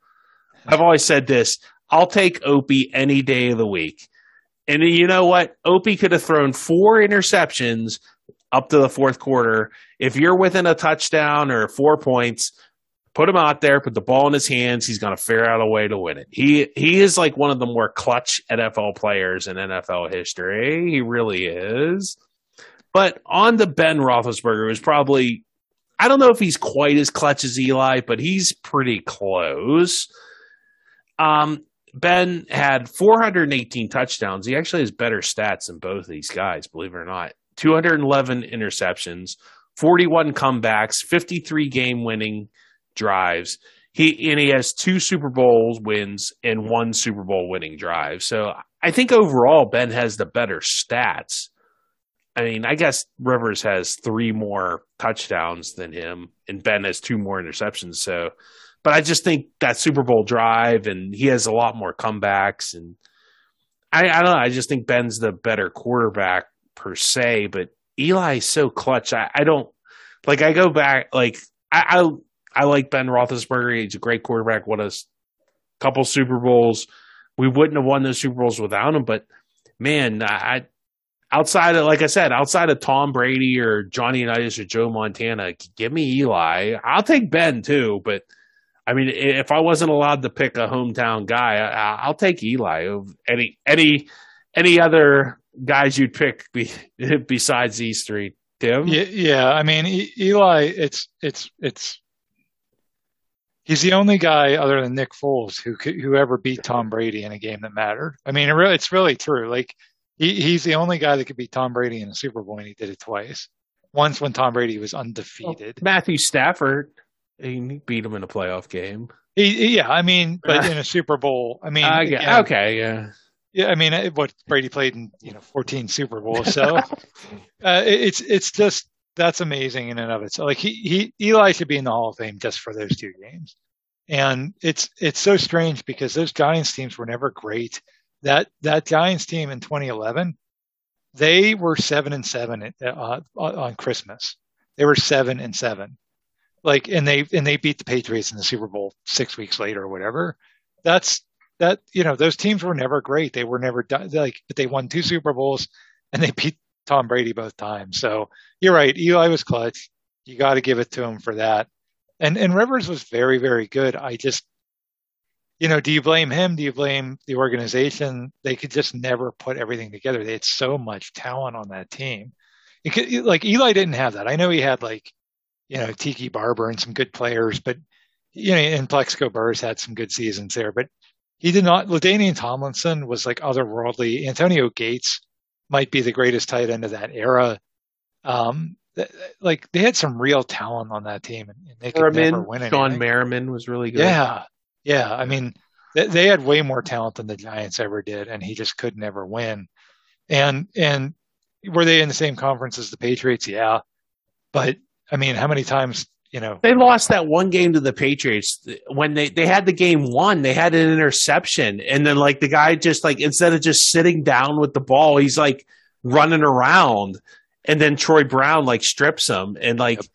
A: I've always said this: I'll take Opie any day of the week. And you know what? Opie could have thrown four interceptions up to the fourth quarter. If you're within a touchdown or four points, put him out there, put the ball in his hands. He's going to figure out a way to win it. He he is like one of the more clutch NFL players in NFL history. He really is. But on the Ben Roethlisberger was probably I don't know if he's quite as clutch as Eli, but he's pretty close. Um, Ben had 418 touchdowns. He actually has better stats than both of these guys, believe it or not. 211 interceptions, 41 comebacks, 53 game winning drives. He and he has two Super Bowl wins and one Super Bowl winning drive. So I think overall Ben has the better stats. I mean, I guess Rivers has three more touchdowns than him, and Ben has two more interceptions. So, but I just think that Super Bowl drive, and he has a lot more comebacks, and I, I don't know. I just think Ben's the better quarterback per se, but Eli is so clutch. I, I don't like. I go back like I, I, I like Ben Roethlisberger. He's a great quarterback. Won a couple Super Bowls. We wouldn't have won those Super Bowls without him. But man, I outside of like I said, outside of Tom Brady or Johnny Unitas or Joe Montana, give me Eli. I'll take Ben too, but. I mean, if I wasn't allowed to pick a hometown guy, I, will take Eli. Any any any other guys you'd pick be, besides these three, Tim?
B: Yeah, yeah. I mean, Eli, it's it's it's he's the only guy other than Nick Foles who who ever beat Tom Brady in a game that mattered. I mean, it really, it's really true. Like he, he's the only guy that could beat Tom Brady in a Super Bowl, and he did it twice. Once when Tom Brady was undefeated.
A: Well, Matthew Stafford, he beat him in a playoff game.
B: He, yeah, I mean, but in a Super Bowl, I mean,
A: uh, yeah, okay, yeah.
B: Yeah, I mean, what Brady played in you know 14 Super Bowls, so uh, it's it's just that's amazing in and of itself. Like he he Eli should be in the Hall of Fame just for those two games, and it's it's so strange because those Giants teams were never great. That that Giants team in 2011 they were seven and seven uh, on Christmas. They were seven and seven, like, and they and they beat the Patriots in the Super Bowl six weeks later or whatever. That's that you know those teams were never great. They were never done like, but they won two Super Bowls and they beat Tom Brady both times. So you're right. Eli was clutch. You got to give it to him for that. And and Rivers was very very good. I just you know, do you blame him? Do you blame the organization? They could just never put everything together. They had so much talent on that team. Could, like Eli didn't have that. I know he had like, you know, Tiki Barber and some good players, but you know, and Plaxico Burress had some good seasons there, but he did not. LaDainian Tomlinson was like otherworldly. Antonio Gates might be the greatest tight end of that era. Um, th- like they had some real talent on that team, and, they could Merriman, never win anything.
A: Shawne Merriman was really good.
B: Yeah, yeah. I mean, they, they had way more talent than the Giants ever did, and he just could never win. And and were they in the same conference as the Patriots? Yeah, but I mean, how many times you know
A: they lost that one game to the Patriots when they they had the game won. They had an interception, and then like the guy just like instead of just sitting down with the ball, he's like running around, and then Troy Brown like strips him, and like. Yep.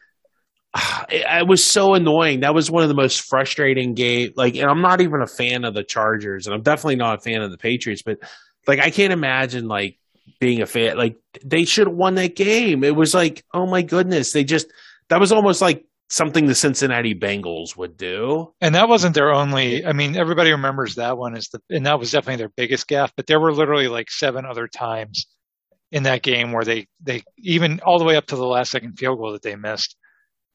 A: It, it, was so annoying. That was one of the most frustrating game. Like, and I'm not even a fan of the Chargers, and I'm definitely not a fan of the Patriots. But like, I can't imagine like being a fan. Like, they should have won that game. It was like, oh my goodness, they just that was almost like something the Cincinnati Bengals would do.
B: And that wasn't their only. I mean, everybody remembers that one as the, and that was definitely their biggest gaffe. But there were literally like seven other times in that game where they they even all the way up to the last second field goal that they missed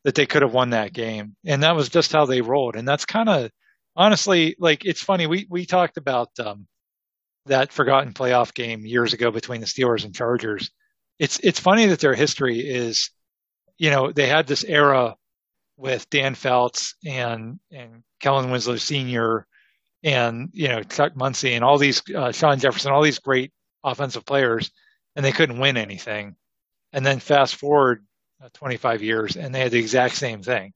B: that they could have won that game. And that was just how they rolled. And that's kind of honestly like it's funny. We we talked about um, that forgotten playoff game years ago between the Steelers and Chargers. It's it's funny that their history is, you know, they had this era with Dan Fouts and and Kellen Winslow Sr. and you know Chuck Muncie and all these uh, Shawn Jefferson, all these great offensive players, and they couldn't win anything. And then fast forward uh, 25 years, and they had the exact same thing.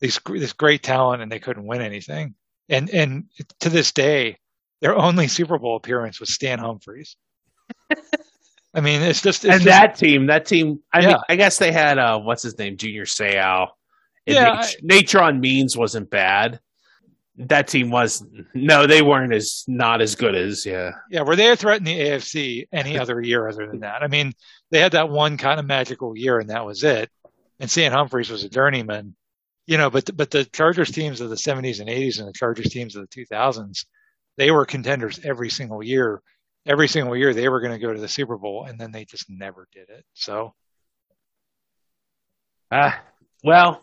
B: These this great talent, and they couldn't win anything. And and to this day, their only Super Bowl appearance was Stan Humphries. I mean, it's just it's
A: and
B: just,
A: that team, that team. I yeah. mean, I guess they had uh, what's his name, Junior Seau yeah, Nat- Natron Means wasn't bad. That team was no, they weren't as not as good as yeah.
B: Yeah, were they a threat in the AFC any other year other than that? I mean, they had that one kind of magical year, and that was it. And Stan Humphries was a journeyman, you know. But but the Chargers teams of the '70s and '80s and the Chargers teams of the 2000s, they were contenders every single year. Every single year, they were going to go to the Super Bowl, and then they just never did it. So,
A: ah, uh, well,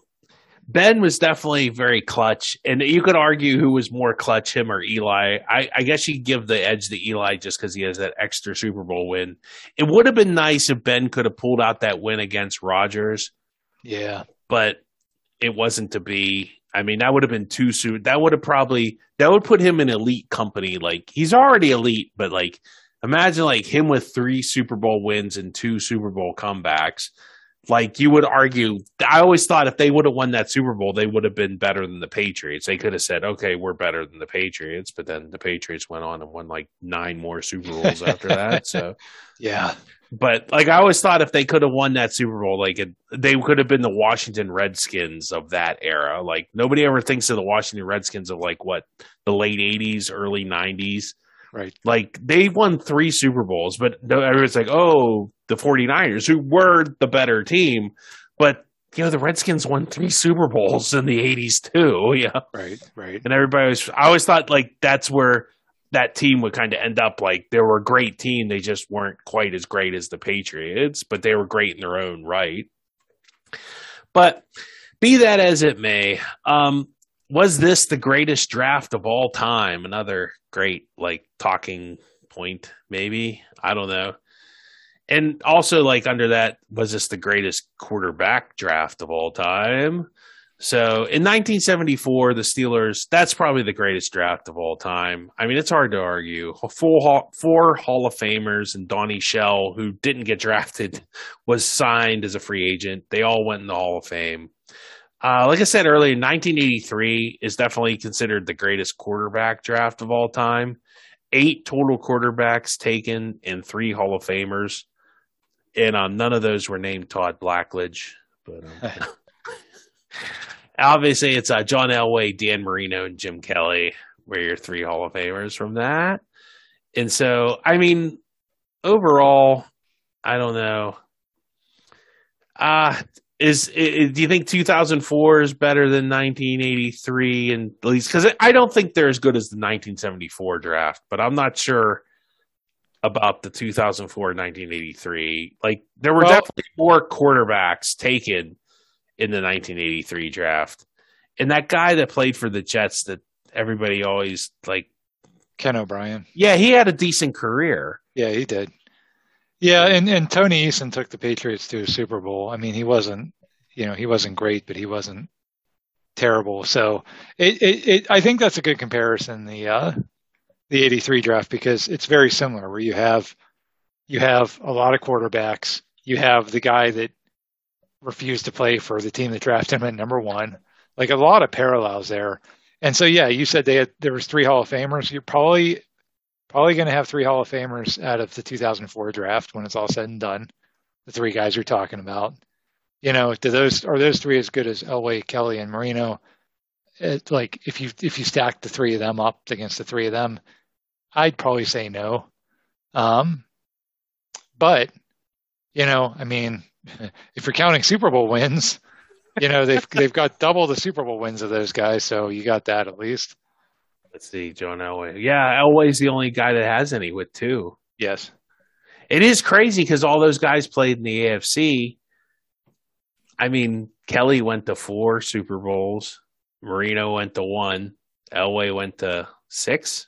A: Ben was definitely very clutch, and you could argue who was more clutch, him or Eli. I, I guess you give the edge to Eli just because he has that extra Super Bowl win. It would have been nice if Ben could have pulled out that win against Rodgers.
B: Yeah,
A: but it wasn't to be. I mean, that would have been too soon. That would have probably that would put him in elite company. Like he's already elite, but like imagine like him with three Super Bowl wins and two Super Bowl comebacks like you would argue, I always thought if they would have won that Super Bowl, they would have been better than the Patriots. They could have said, "Okay, we're better than the Patriots," but then the Patriots went on and won like nine more Super Bowls after that. So,
B: yeah.
A: But like I always thought, if they could have won that Super Bowl, like it, they could have been the Washington Redskins of that era. Like nobody ever thinks of the Washington Redskins of like what the late '80s, early '90s
B: Right.
A: Like they won three Super Bowls, but everyone's like, oh, the 49ers, who were the better team. But, you know, the Redskins won three Super Bowls in the 80s too. Yeah.
B: Right. Right.
A: And everybody was, I always thought like that's where that team would kind of end up. Like they were a great team. They just weren't quite as great as the Patriots, but they were great in their own right. But be that as it may, um, was this the greatest draft of all time? Another great like talking point, maybe. I don't know. And also, like under that, was this the greatest quarterback draft of all time? So in 1974, the Steelers, that's probably the greatest draft of all time. I mean, it's hard to argue. Full four Hall of Famers and Donnie Shell, who didn't get drafted, was signed as a free agent. They all went in the Hall of Fame. Uh, like I said earlier, 1983 is definitely considered the greatest quarterback draft of all time. Eight total quarterbacks taken and three Hall of Famers. and um, none of those were named Todd Blackledge. But um, obviously, it's uh, John Elway, Dan Marino, and Jim Kelly were your three Hall of Famers from that. And so, I mean, overall, I don't know. Uh is, is do you think 2004 is better than 1983 and at least because I don't think they're as good as the 1974 draft, but I'm not sure about the 2004 1983. Like there were well, definitely more quarterbacks taken in the 1983 draft, and that guy that played for the Jets that everybody always like
B: Ken O'Brien.
A: Yeah, he had a decent career.
B: Yeah, he did. Yeah, and, and Tony Eason took the Patriots to a Super Bowl. I mean, he wasn't, you know, he wasn't great, but he wasn't terrible. So it, it, it I think that's a good comparison. The uh, the '83 draft because it's very similar, where you have you have a lot of quarterbacks. You have the guy that refused to play for the team that drafted him at number one. Like a lot of parallels there. And so, yeah, you said they had there was three Hall of Famers. You're probably probably going to have three Hall of Famers out of the 2004 draft when it's all said and done. The three guys you're talking about, you know, do those are those three as good as Elway, Kelly, and Marino? It, like if you if you stack the three of them up against the three of them, I'd probably say no. Um, but you know, I mean, if you're counting Super Bowl wins, you know they've they've got double the Super Bowl wins of those guys, so you got that at least.
A: Let's see, John Elway. Yeah, Elway's the only guy that has any with two.
B: Yes.
A: It is crazy because all those guys played in the AFC. I mean, Kelly went to four Super Bowls. Marino went to one. Elway went to six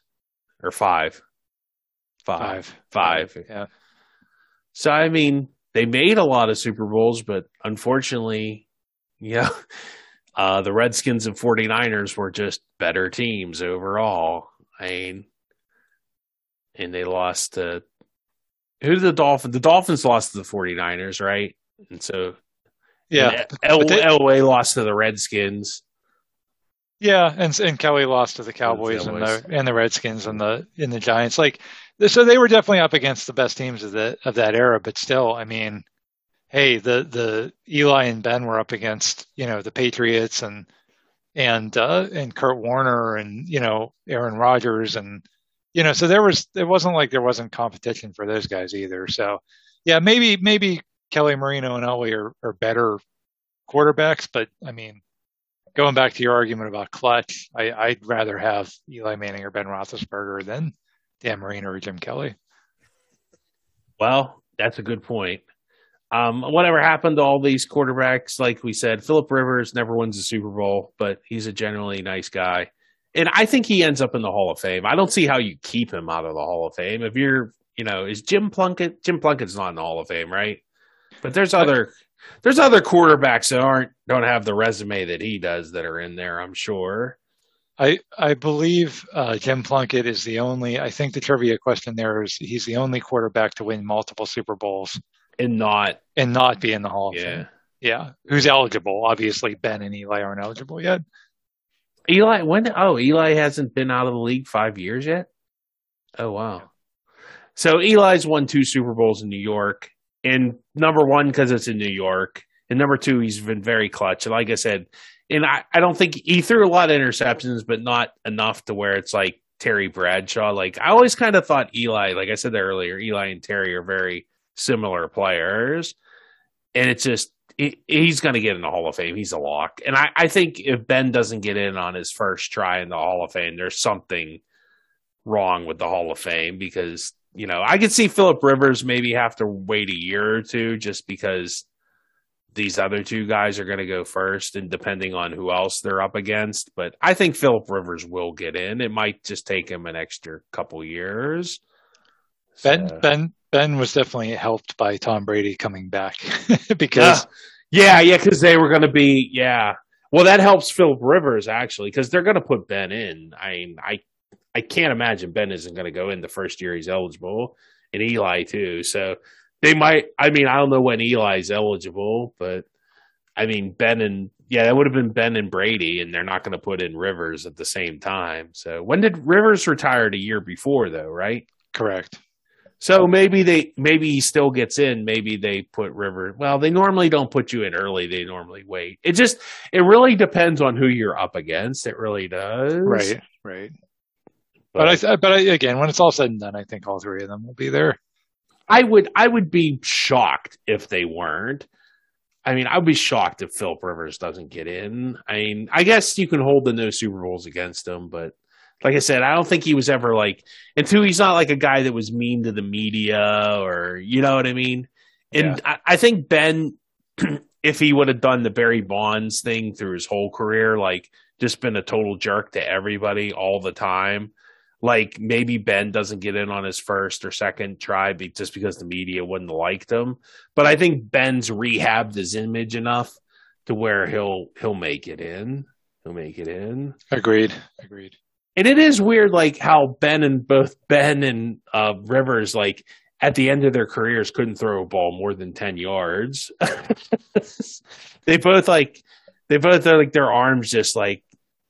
A: or five. Five. Five. Five.
B: Yeah.
A: So I mean, they made a lot of Super Bowls, but unfortunately, yeah, uh, the Redskins and 49ers were just better teams overall. I mean, and they lost to who did the Dolphins? The Dolphins lost to the 49ers, right? And so,
B: yeah,
A: they, Elway lost to the Redskins.
B: Yeah, and and Kelly lost to the Cowboys and the and the Redskins and the in the Giants. Like, so they were definitely up against the best teams of the of that era. But still, I mean, hey, the the Eli and Ben were up against you know the Patriots and and uh, and Kurt Warner and you know Aaron Rodgers and you know so there was it wasn't like there wasn't competition for those guys either. So yeah, maybe maybe Kelly Marino and Elway are, are better quarterbacks, but I mean. Going back to your argument about clutch, I, I'd rather have Eli Manning or Ben Roethlisberger than Dan Marino or Jim Kelly.
A: Well, that's a good point. Um, whatever happened to all these quarterbacks? Like we said, Philip Rivers never wins a Super Bowl, but he's a generally nice guy, and I think he ends up in the Hall of Fame. I don't see how you keep him out of the Hall of Fame. If you're, you know, is Jim Plunkett? Jim Plunkett's not in the Hall of Fame, right? But there's other there's other quarterbacks that aren't don't have the resume that he does that are in there. I'm sure.
B: I I believe uh, Jim Plunkett is the only. I think the trivia question there is he's the only quarterback to win multiple Super Bowls
A: and not
B: and not be in the Hall of
A: yeah.
B: Fame. Yeah, who's eligible? Obviously, Ben and Eli aren't eligible yet.
A: Eli, when? Oh, Eli hasn't been out of the league five years yet. Oh wow. So Eli's won two Super Bowls in New York, and number one because it's in New York, and number two he's been very clutch. And like I said, and I, I don't think he threw a lot of interceptions, but not enough to where it's like Terry Bradshaw. Like I always kind of thought Eli, like I said earlier, Eli and Terry are very similar players. And it's just, he's going to get in the Hall of Fame. He's a lock. And I, I think if Ben doesn't get in on his first try in the Hall of Fame, there's something wrong with the Hall of Fame because, you know, I could see Philip Rivers maybe have to wait a year or two just because these other two guys are going to go first and depending on who else they're up against but i think philip rivers will get in it might just take him an extra couple years
B: ben so. ben Ben was definitely helped by Tom Brady coming back because
A: yeah, yeah, because they were going to be yeah. Well, that helps Phil Rivers actually because they're going to put Ben in. I mean, I I can't imagine Ben isn't going to go in the first year he's eligible, and Eli too. So they might. I mean, I don't know when Eli's eligible, but I mean Ben and yeah, that would have been Ben and Brady, and they're not going to put in Rivers at the same time. So when did Rivers retire? A year before, though, right?
B: Correct.
A: So maybe they maybe he still gets in. Maybe they put River. Well, they normally don't put you in early. They normally wait. It just it really depends on who you're up against. It really does.
B: Right. Right. But, but I but I, again, when it's all said and done, I think all three of them will be there.
A: I would I would be shocked if they weren't. I mean, I would be shocked if Philip Rivers doesn't get in. I mean, I guess you can hold the no Super Bowls against him, but like I said, I don't think he was ever like, and two, he's not like a guy that was mean to the media or, you know what I mean? And yeah. I, I, think Ben, if he would have done the Barry Bonds thing through his whole career, like just been a total jerk to everybody all the time, like maybe Ben doesn't get in on his first or second try just because the media wouldn't have liked him. But I think Ben's rehabbed his image enough to where he'll he'll make it in. He'll make it in.
B: Agreed. Agreed
A: and it is weird, like how Ben and both Ben and uh, Rivers, like at the end of their careers, couldn't throw a ball more than ten yards. they both like they both are like their arms just like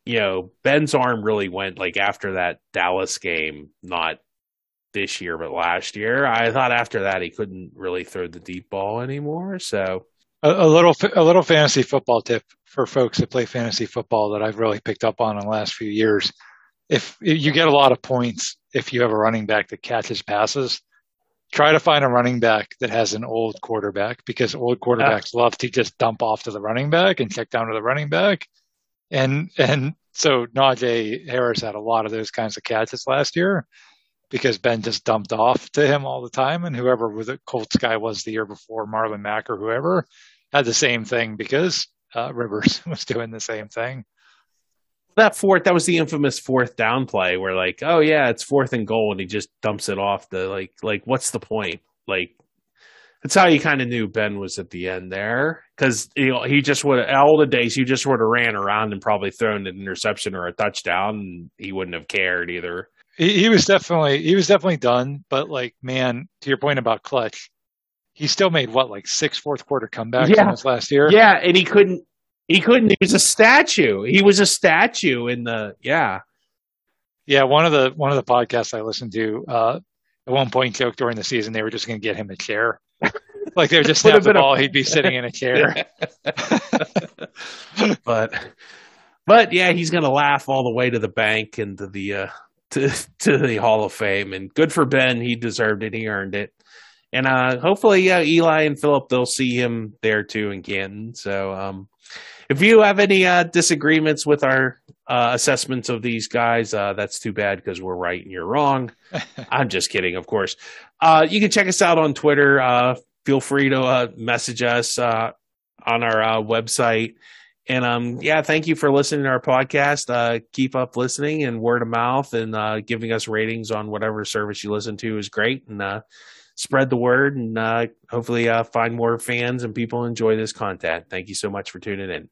A: you know Ben's arm really went like after that Dallas game, not this year but last year. I thought after that he couldn't really throw the deep ball anymore. So
B: a, a little a little fantasy football tip for folks that play fantasy football that I've really picked up on in the last few years if you get a lot of points if you have a running back that catches passes, try to find a running back that has an old quarterback because old quarterbacks love to just dump off to the running back and check down to the running back. And and so Najee Harris had a lot of those kinds of catches last year because Ben just dumped off to him all the time. And whoever the Colts guy was the year before, Marlon Mack or whoever, had the same thing because uh, Rivers was doing the same thing
A: that fourth that was the infamous fourth down play where like oh yeah it's fourth and goal and he just dumps it off the like like what's the point like that's how you kind of knew Ben was at the end there because you know he just would all the days you just would have ran around and probably thrown an interception or a touchdown and he wouldn't have cared either.
B: He, he was definitely he was definitely done, but like man, to your point about clutch, he still made what like six fourth quarter comebacks yeah. in this last year.
A: Yeah, and he couldn't he couldn't. He was a statue. He was a statue in the yeah.
B: Yeah, one of the one of the podcasts I listened to uh, at one point joked during the season they were just going to get him a chair. like they were just snap the ball, a... he'd be sitting in a chair.
A: but but yeah, he's going to laugh all the way to the bank and to the uh, to to the Hall of Fame. And good for Ben, he deserved it. He earned it. And uh, hopefully, yeah, Eli and Philip they'll see him there too in Canton. So um, if you have any uh, disagreements with our uh, assessments of these guys, uh, that's too bad because we're right and you're wrong. I'm just kidding, of course. Uh, you can check us out on Twitter. Uh, feel free to uh, message us on our website. And um, yeah, thank you for listening to our podcast. keep up listening and word of mouth and giving us ratings on whatever service you listen to is great. And spread the word and hopefully find more fans and people enjoy this content. Thank you so much for tuning in.